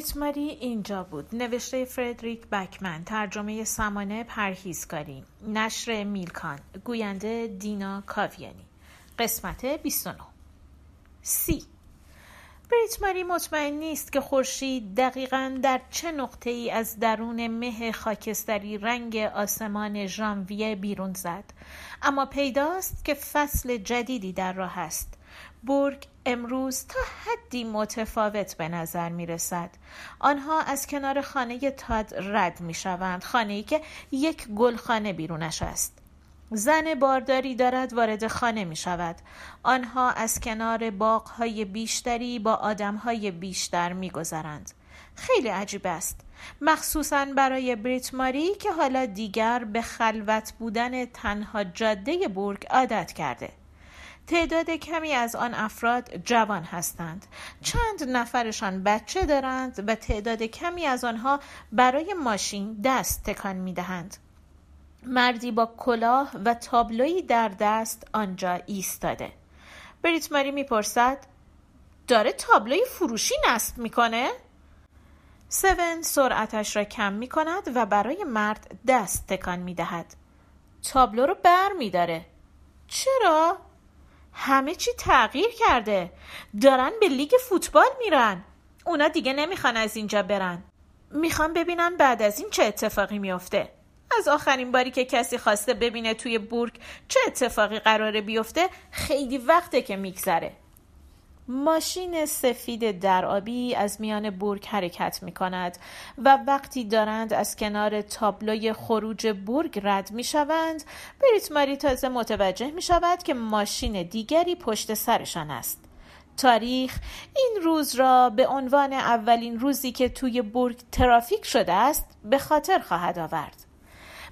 بریت ماری اینجا بود. نوشته فردریک بکمن. ترجمه سمانه پرهیزکاری. نشر میلکان. گوینده دینا کاویانی. قسمت 29 سی. بریت ماری مطمئن نیست که خورشید دقیقا در چه نقطه ای از درون مه خاکستری رنگ آسمان ژانویه بیرون زد. اما پیداست که فصل جدیدی در راه است. برگ امروز تا حدی متفاوت به نظر می رسد. آنها از کنار خانه تاد رد می شوند. خانه ای که یک گلخانه بیرونش است. زن بارداری دارد وارد خانه می شود. آنها از کنار باغهای بیشتری با آدمهای بیشتر می گذرند. خیلی عجیب است. مخصوصا برای بریت ماری که حالا دیگر به خلوت بودن تنها جاده برگ عادت کرده. تعداد کمی از آن افراد جوان هستند چند نفرشان بچه دارند و تعداد کمی از آنها برای ماشین دست تکان می دهند. مردی با کلاه و تابلوی در دست آنجا ایستاده بریت ماری می‌پرسد داره تابلوی فروشی نصب می‌کنه؟ سون سرعتش را کم می کند و برای مرد دست تکان می دهد. تابلو رو بر می داره. چرا؟ همه چی تغییر کرده. دارن به لیگ فوتبال میرن. اونا دیگه نمی‌خوان از اینجا برن. می‌خوام ببینم بعد از این چه اتفاقی میافته از آخرین باری که کسی خواسته ببینه توی بورگ چه اتفاقی قراره بیفته خیلی وقته که میگذره. ماشین سفید درآبی از میان بورگ حرکت می کند و وقتی دارند از کنار تابلوی خروج بورگ رد می شوند بریت ماری تازه متوجه می شود که ماشین دیگری پشت سرشان است. تاریخ این روز را به عنوان اولین روزی که توی بورگ ترافیک شده است به خاطر خواهد آورد.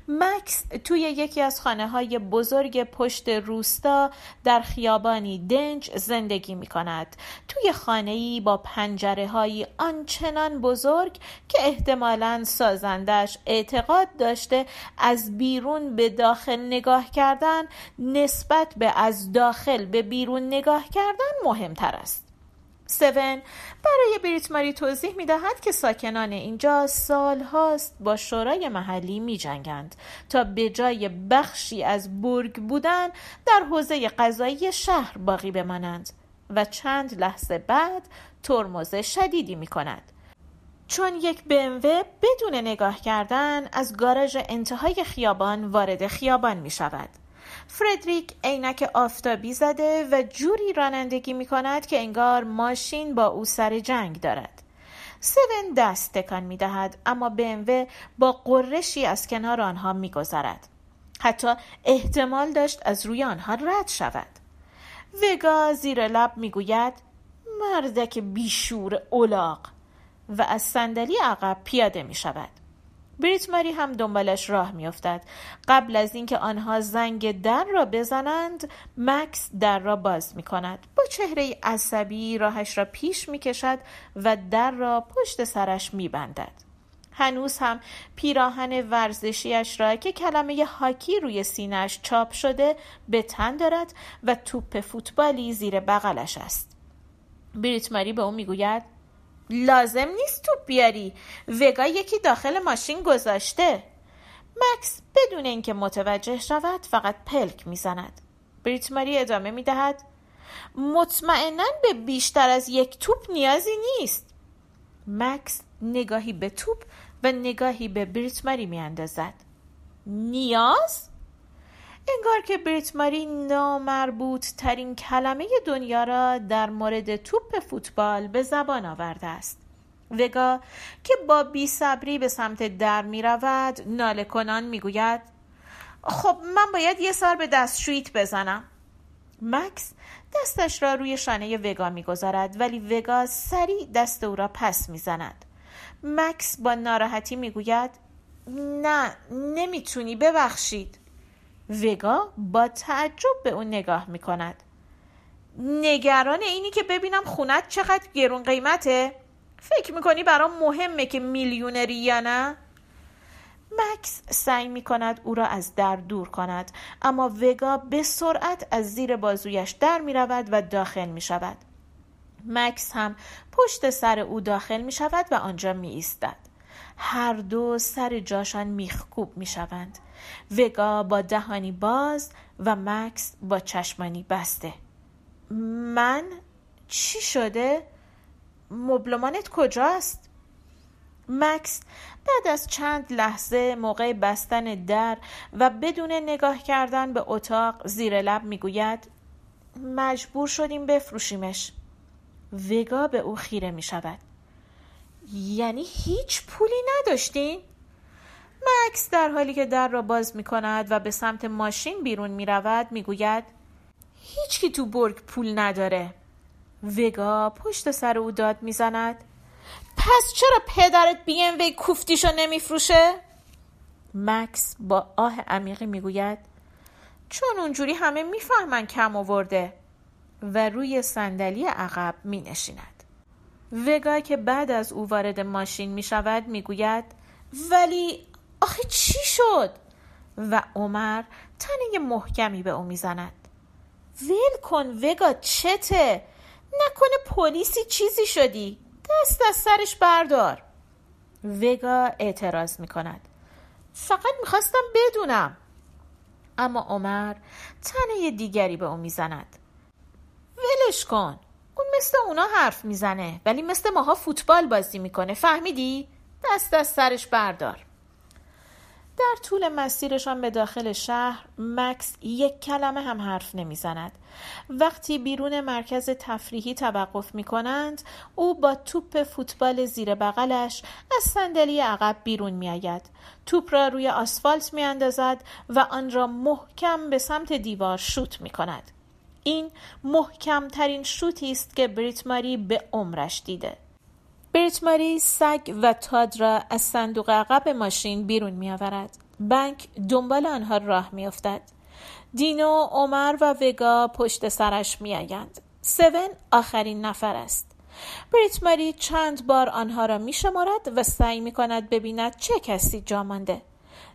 مکس توی یکی از خانه های بزرگ پشت روستا در خیابانی دنج زندگی می کند. توی خانه ای با پنجره های آنچنان بزرگ که احتمالا سازندش اعتقاد داشته از بیرون به داخل نگاه کردن نسبت به از داخل به بیرون نگاه کردن مهمتر است. سون برای بریت ماری توضیح می دهد که ساکنان اینجا سال هاست با شورای محلی می جنگند تا به جای بخشی از برگ بودن در حوزه قضایی شهر باقی بمانند و چند لحظه بعد ترمز شدیدی می کند. چون یک BMW بدون نگاه کردن از گاراژ انتهای خیابان وارد خیابان می شود. فردریک عینک آفتابی زده و جوری رانندگی می کند که انگار ماشین با او سر جنگ دارد. سون دست تکان می دهد اما بمو با قرشی از کنار آنها می گذارد. حتی احتمال داشت از روی آنها رد شود. وگا زیر لب می گوید مردک بیشور اولاق و از صندلی عقب پیاده می شود. بریت ماری هم دنبالش راه میافتد قبل از اینکه آنها زنگ در را بزنند مکس در را باز می کند با چهره عصبی راهش را پیش می کشد و در را پشت سرش می بندد. هنوز هم پیراهن ورزشیش را که کلمه هاکی روی سینهش چاپ شده به تن دارد و توپ فوتبالی زیر بغلش است. بریت ماری به او می‌گوید لازم نیست توپ بیاری. وگا یکی داخل ماشین گذاشته. مکس بدون اینکه متوجه شود فقط پلک می‌زند. بریت ماری ادامه می‌دهد. مطمئنا به بیشتر از یک توپ نیازی نیست. مکس نگاهی به توپ و نگاهی به بریت ماری میاندازد. نیاز؟ انگار که بریت ماری نامربوط ترین کلمه دنیا را در مورد توپ فوتبال به زبان آورده است. وگا که با بی صبری به سمت در می رود ناله کنان می گوید خب من باید یه سر به دستشویت بزنم. مکس دستش را روی شانه وگا می‌گذارد ولی وگا سریع دست او را پس می‌زند مکس با ناراحتی می‌گوید نه نمی‌تونی ببخشید. وگا با تعجب به اون نگاه می کند نگران اینی که ببینم خونت چقدر گرون قیمته فکر می‌کنی برام مهمه که میلیونری یا نه مکس سعی می کند او را از در دور کند اما وگا به سرعت از زیر بازویش در می رود و داخل می شود مکس هم پشت سر او داخل می شود و آنجا می ایستد. هر دو سر جاشان میخکوب می شوند. وگا با دهانی باز و مکس با چشمانی بسته. من؟ چی شده؟ مبلمانت کجاست؟ مکس بعد از چند لحظه موقع بستن در و بدون نگاه کردن به اتاق زیر لب می‌گوید مجبور شدیم بفروشیمش وگا به او خیره می شود یعنی هیچ پولی نداشتین؟ مکس در حالی که در را باز می کند و به سمت ماشین بیرون می رود می گوید هیچکی تو برگ پول نداره وگا پشت سر او داد می زند پس چرا پدرت بی ام وی کوفتیشو نمیفروشه؟ مکس با آه عمیقی می‌گوید چون اونجوری همه می‌فهمن کم آورده و روی صندلی عقب می نشیند. وگا که بعد از او وارد ماشین می شود می گوید ولی آخه چی شد؟ و عمر تنه محکمی به او می زند. ول کن وگا چته؟ نکنه پلیسی چیزی شدی؟ دست از سرش بردار وگا اعتراض می کند فقط می‌خواستم بدونم اما عمر تنه دیگری به او می‌زند ولش کن اون مثل اونا حرف می‌زنه ولی مثل ماها فوتبال بازی می‌کنه فهمیدی؟ دست از سرش بردار در طول مسیرشان به داخل شهر مکس یک کلمه هم حرف نمی‌زند وقتی بیرون مرکز تفریحی توقف می کنند او با توپ فوتبال زیر بغلش از صندلی عقب بیرون می آید. توپ را روی آسفالت می اندازد و آن را محکم به سمت دیوار شوت می کند. این محکم ترین شوتی است که بریت ماری به عمرش دیده. بریت ماری سگ و تاد را از صندوق عقب ماشین بیرون می آورد. بنک دنبال آنها راه می افتد. دینو، عمر و وگا پشت سرش می آیند. سون آخرین نفر است. بریت ماری چند بار آنها را می شمارد و سعی می کند ببیند چه کسی جا مانده.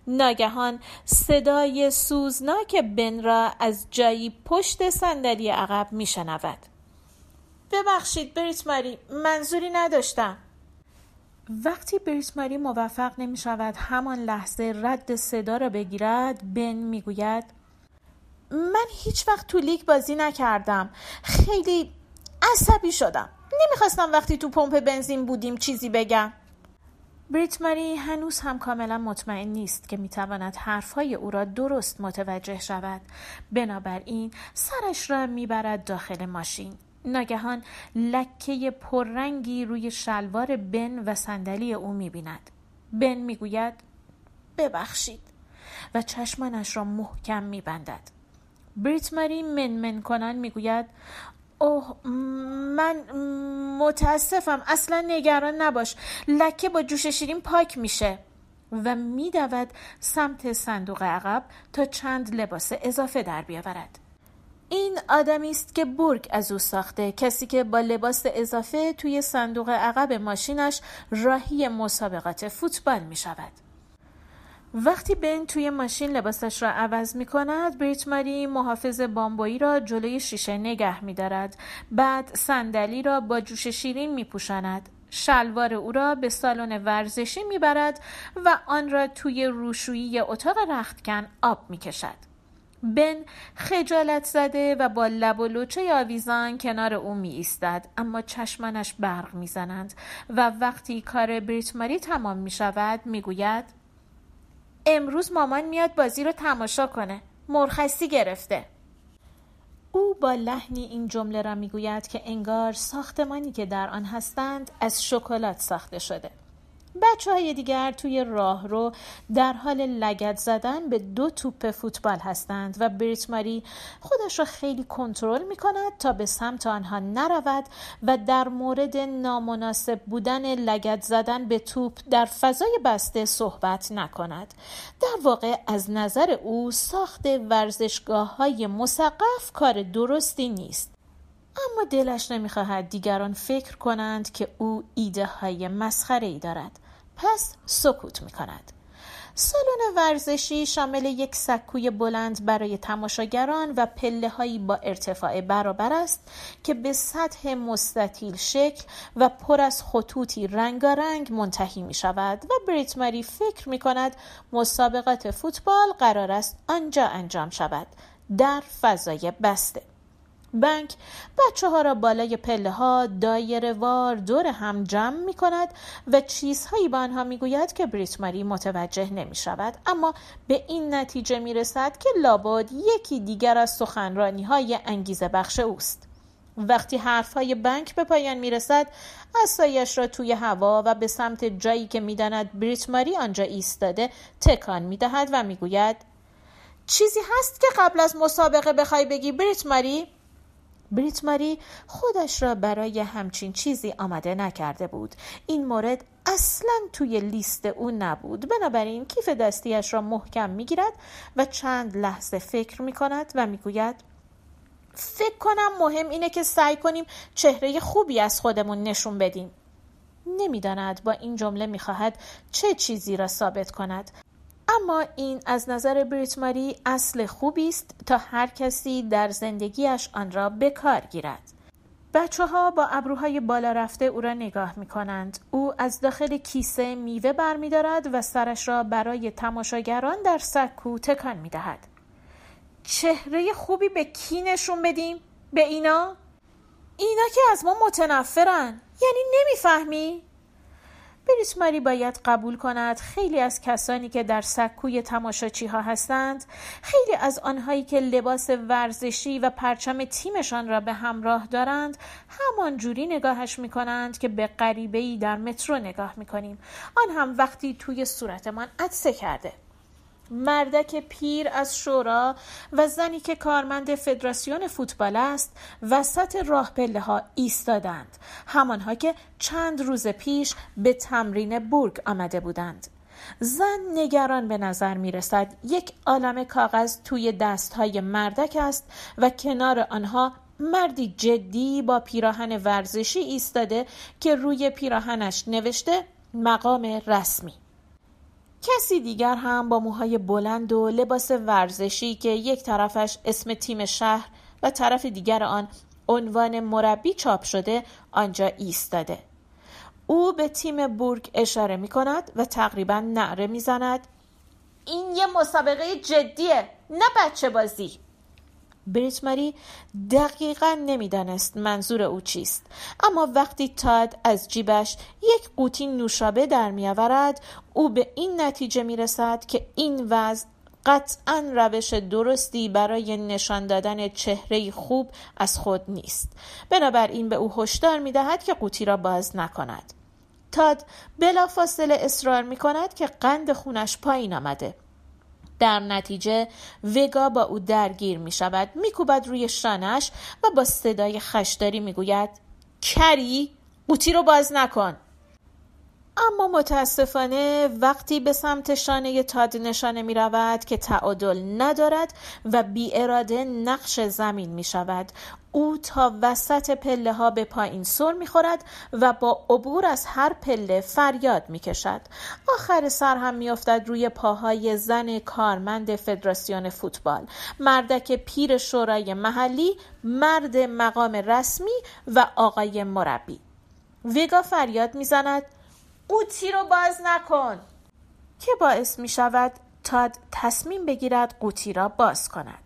ناگهان صدای سوزناک بن را از جایی پشت صندلی عقب می شنود. ببخشید بریت ماری منظوری نداشتم. وقتی بریت ماری موفق نمی شود همان لحظه رد صدا را بگیرد بن می گوید من هیچ وقت تو لیگ بازی نکردم. خیلی عصبی شدم. نمی‌خواستم وقتی تو پمپ بنزین بودیم چیزی بگم. بریت ماری هنوز هم کاملا مطمئن نیست که می‌تواند حرفهای او را درست متوجه شود. بنابراین سرش را می‌برد داخل ماشین. ناگهان لکه پررنگی روی شلوار بن و صندلی او می‌بیند. بن می‌گوید ببخشید. و چشمانش را محکم میبندد. بریت ماری منمن کنن می‌گوید اوه من متاسفم. اصلا نگران نباش. لکه با جوش شیرین پاک میشه. و میدود سمت صندوق عقب تا چند لباس اضافه در بیاورد. این آدمی است که برگ از او ساخته کسی که با لباس اضافه توی صندوق عقب ماشینش راهی مسابقات فوتبال می شود. وقتی بن توی ماشین لباسش را عوض می کند بریت ماری محافظ بامبایی را جلوی شیشه نگه می دارد. بعد صندلی را با جوش شیرین می پوشاند. شلوار او را به سالن ورزشی می برد و آن را توی روشویی اتاق رختکن آب می کشد. بن خجالت زده و با لب و لوچه آویزان کنار او می ایستد اما چشمانش برق می زنند و وقتی کار بریت ماری تمام می شود می گوید امروز مامان میاد بازی رو تماشا کنه. مرخصی گرفته. او با لحنی این جمله را می‌گوید که انگار ساختمانی که در آن هستند از شکلات ساخته شده. بچه های دیگر توی راه رو در حال لگت زدن به دو توپ فوتبال هستند و بریت ماری خودش را خیلی کنترل می کند تا به سمت آنها نرود و در مورد نامناسب بودن لگت زدن به توپ در فضای بسته صحبت نکند. در واقع از نظر او ساخت ورزشگاه های مسقف کار درستی نیست. اما دلش نمی‌خواهد دیگران فکر کنند که او ایده های مسخره ای دارد. پس سکوت می کند. سالن ورزشی شامل یک سکوی بلند برای تماشاگران و پله هایی با ارتفاع برابر است که به سطح مستطیل شکل و پر از خطوطی رنگارنگ منتهی می شود و بریت ماری فکر می کند مسابقات فوتبال قرار است آنجا انجام شود در فضای بسته بنک بچه ها را بالای پله ها دایره وار دور هم جمع می کند و چیزهایی به آنها می گوید که بریت ماری متوجه نمی شود. اما به این نتیجه می رسد که لابد یکی دیگر از سخنرانی های انگیزه بخش اوست. وقتی حرف های بنک به پایان می رسد اصایش را توی هوا و به سمت جایی که می داند بریت ماری آنجا ایستاده تکان می دهد و می گوید چیزی هست که قبل از مسابقه بخوای بگی بریت ماری؟ بریت ماری خودش را برای همچین چیزی آماده نکرده بود. این مورد اصلا توی لیست او نبود. بنابراین کیف دستیش را محکم می‌گیرد و چند لحظه فکر می کند و می‌گوید فکر کنم مهم اینه که سعی کنیم چهره خوبی از خودمون نشون بدیم. نمی‌داند با این جمله می‌خواهد چه چیزی را ثابت کند. اما این از نظر بریت ماری اصل خوبی است تا هر کسی در زندگیش آن را به کار گیرد بچه ها با ابروهای بالا رفته او را نگاه می کنند. او از داخل کیسه میوه برمیدارد و سرش را برای تماشاگران در سکو تکان می دهد. چهره خوبی به کی نشون بدیم؟ به اینا؟ اینا که از ما متنفرن یعنی نمی‌فهمی؟ بریس ماری باید قبول کند خیلی از کسانی که در سکوی تماشاچی ها هستند خیلی از آنهایی که لباس ورزشی و پرچم تیمشان را به همراه دارند همان جوری نگاهش می کنند که به غریبه در مترو نگاه می کنیم آن هم وقتی توی صورتمان عدسه کرده. مردک پیر از شورا و زنی که کارمند فدراسیون فوتبال است وسط راه پله ها ایستادند. همانها که چند روز پیش به تمرین بورگ آمده بودند. زن نگران به نظر می رسد یک عالم کاغذ توی دست های مردک است و کنار آنها مردی جدی با پیراهن ورزشی ایستاده که روی پیراهنش نوشته مقام رسمی. کسی دیگر هم با موهای بلند و لباس ورزشی که یک طرفش اسم تیم شهر و طرف دیگر آن عنوان مربی چاپ شده آنجا ایستاده. او به تیم بورگ اشاره می کند و تقریبا نعره می زند. این یه مسابقه جدیه نه بچه بازی. بریت ماری دقیقا نمی‌دانست منظور او چیست. اما وقتی تاد از جیبش یک قوطی نوشابه در میآورد او به این نتیجه می رسد که این وضع قطعا روش درستی برای نشان دادن چهره خوب از خود نیست. بنابراین به او هشدار می دهد که قوطی را باز نکند. تاد بلافاصله اصرار می کند که قند خونش پایین آمده. در نتیجه وگا با او درگیر می شود می کوبد روی شانش و با صدای خشداری می گوید کری قوطی رو باز نکن. اما متاسفانه وقتی به سمت شانه تاد نشانه می رود که تعادل ندارد و بی اراده نقش زمین می شود. او تا وسط پله ها به پایین سر می خورد و با عبور از هر پله فریاد می کشد آخر سر هم می افتد روی پاهای زن کارمند فدراسیون فوتبال. مردک پیر شورای محلی مرد مقام رسمی و آقای مربی. ویگا فریاد می‌زند قوطی رو باز نکن؟ که باعث می شود تاد تصمیم بگیرد قوطی را باز کند.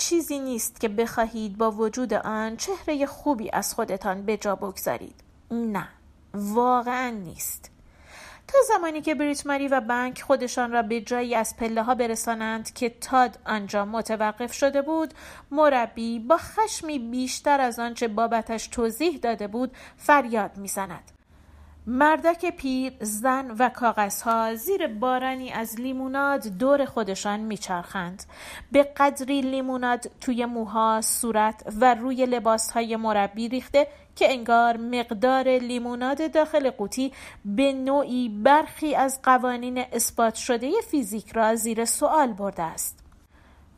چیزی نیست که بخواهید با وجود آن چهره خوبی از خودتان به جا بگذارید. نه واقعا نیست. تا زمانی که بریت ماری و بنک خودشان را به جایی از پله ها برسانند که تاد آنجا متوقف شده بود مربی با خشمی بیشتر از آنچه بابتش توضیح داده بود فریاد می‌زند. مردک پیر زن و کاغذها زیر بارانی از لیموناد دور خودشان میچرخند. به قدری لیموناد توی موها صورت و روی لباسهای مربی ریخته که انگار مقدار لیموناد داخل قوطی به نوعی برخی از قوانین اثبات شده فیزیک را زیر سوال برده است.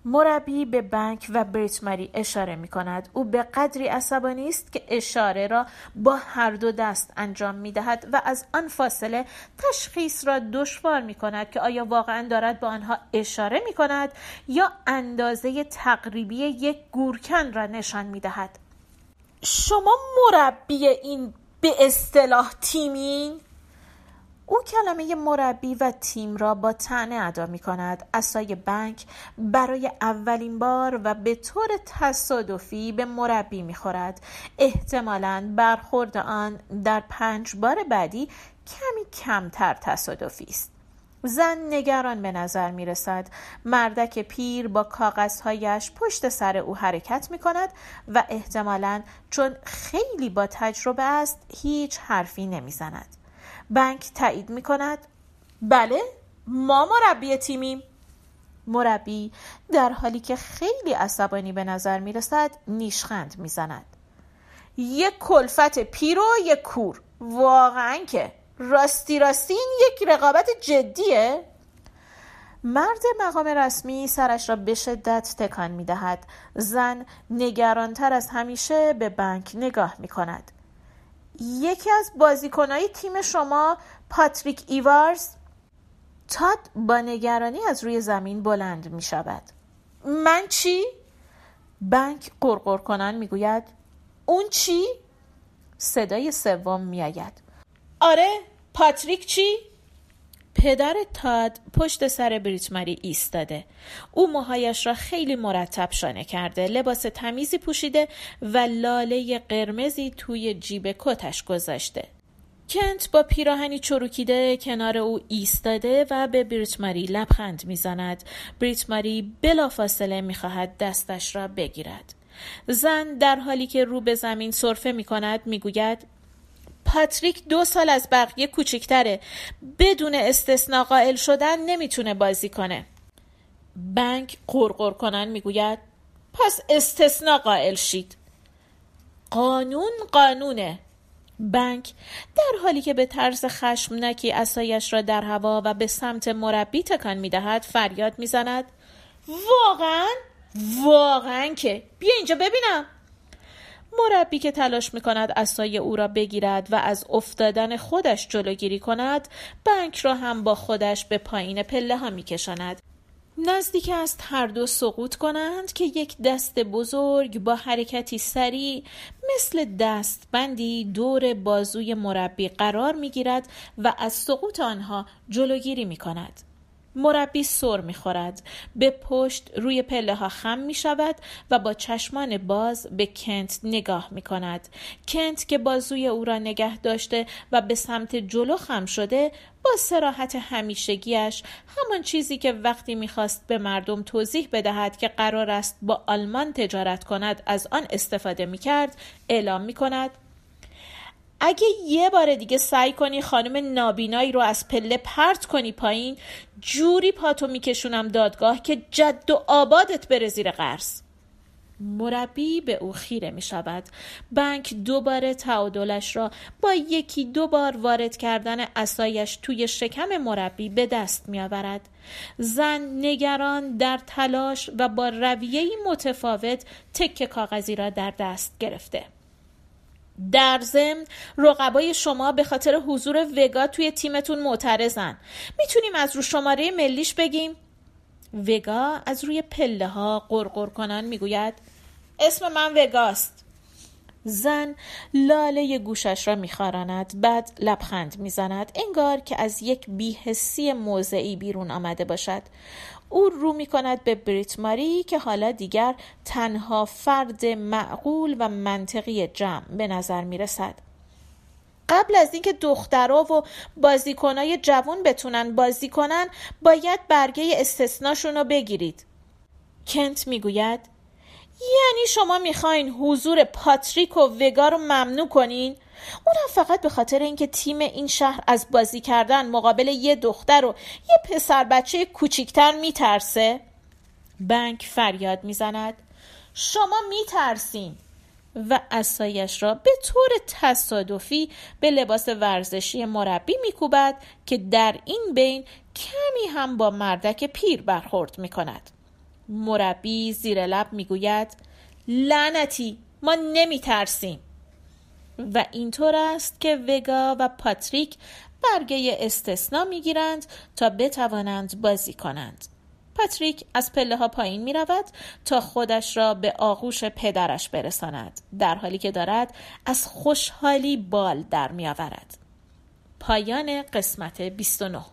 مربی به بنک و بریتماری اشاره می کند. او به قدری عصبانی است که اشاره را با هر دو دست انجام می دهد و از آن فاصله تشخیص را دشوار می کند که آیا واقعا دارد با آنها اشاره می کند یا اندازه تقریبی یک گورکن را نشان می دهد. شما مربی این به اصطلاح تیمین؟ او کلمه مربی و تیم را با تنه ادا می کند اسای بنک برای اولین بار و به طور تصادفی به مربی می خورد احتمالا برخورد آن در پنج بار بعدی کمی کمتر تصادفی است. زن نگران به نظر می رسد مردک پیر با کاغذهایش پشت سر او حرکت می کند و احتمالا چون خیلی با تجربه است هیچ حرفی نمی زند بنک تایید می کند بله ما مربی تیمیم. مربی در حالی که خیلی عصبانی به نظر می رسد نیشخند می زند یک کلفت پیر و یک کور. واقعا که راستی راستی این یک رقابت جدیه. مرد مقام رسمی سرش را به شدت تکان می دهد زن نگرانتر از همیشه به بنک نگاه می کند یکی از بازیکنهای تیم شما پاتریک ایوارز تاد با نگرانی از روی زمین بلند می شود من چی؟ بنک قرقر کنن می گوید اون چی؟ صدای سوم می آید آره پاتریک چی؟ پدر تاد پشت سر بریتماری ایستاده. او موهایش را خیلی مرتب شانه کرده لباس تمیزی پوشیده و لاله قرمزی توی جیب کتش گذاشته. کنت با پیراهنی چروکیده کنار او ایستاده و به بریتماری لبخند می‌زند. بریتماری بلافاصله می‌خواهد دستش را بگیرد. زن در حالی که رو به زمین صرفه می کند می گوید پاتریک دو سال از بقیه کوچکتره. بدون استثناء قائل شدن نمی‌تونه بازی کنه. بنک قرقر کنن می‌گوید. پس استثناء قائل شید. قانون قانونه. بنک در حالی که به طرز خشمناکی اسایش را در هوا و به سمت مربی تکان می‌دهد فریاد می‌زند. واقعا؟ واقعا که. بیا اینجا ببینم. مربی که تلاش می کند اسای او را بگیرد و از افتادن خودش جلوگیری کند بنک را هم با خودش به پایین پله ها می کشاند. نزدیک است هر دو سقوط کنند که یک دست بزرگ با حرکتی سریع مثل دستبندی دور بازوی مربی قرار می گیرد و از سقوط آنها جلوگیری می کند. مربی سر می‌خورد. به پشت روی پله ها خم می شود و با چشمان باز به کنت نگاه می کند کنت که بازوی او را نگه داشته و به سمت جلو خم شده با سراحت همیشگیش همان چیزی که وقتی می‌خواست به مردم توضیح بدهد که قرار است با آلمان تجارت کند از آن استفاده می کرد اعلام می کند اگه یه بار دیگه سعی کنی خانم نابینایی رو از پله پرت کنی پایین جوری پاتو میکشونم دادگاه که جد و آبادت بره زیر قرض مربی به او خیره می شود. بنک دوباره تعادلش را با یکی دو بار وارد کردن اسایش توی شکم مربی به دست می آورد. زن نگران در تلاش و با رویهی متفاوت تک کاغذی را در دست گرفته. در ضمن رقبای شما به خاطر حضور وگا توی تیمتون معترضن. می‌تونیم از رو شماره ملیش بگیم. وگا از روی پله ها قرقر کنن می‌گوید. اسم من وگاست. زن لاله گوشش را میخاراند بعد لبخند می‌زند انگار که از یک بیحسی موضعی بیرون آمده باشد. او رو می کند به بریت ماری که حالا دیگر تنها فرد معقول و منطقی جمع به نظر می رسد. قبل از اینکه دخترها و بازیکنای جوان بتونن بازی کنن باید برگه استثناشون رو بگیرید. کنت می‌گوید یعنی شما می‌خواین حضور پاتریک و وگا رو ممنوع کنین؟ اونم فقط به خاطر اینکه تیم این شهر از بازی کردن مقابل یه دختر و یه پسر بچه کوچیکتر میترسه؟ بنک فریاد می‌زند. شما میترسین. و اسایش را به طور تصادفی به لباس ورزشی مربی میکوبد که در این بین کمی هم با مردک پیر برخورد می‌کند. مربی زیر لب می‌گوید لعنتی ما نمی ترسیم و اینطور است که وگا و پاتریک برگه استثنا می‌گیرند تا بتوانند بازی کنند پاتریک از پله ها پایین می رود تا خودش را به آغوش پدرش برساند در حالی که دارد از خوشحالی بال در می آورد. پایان قسمت 29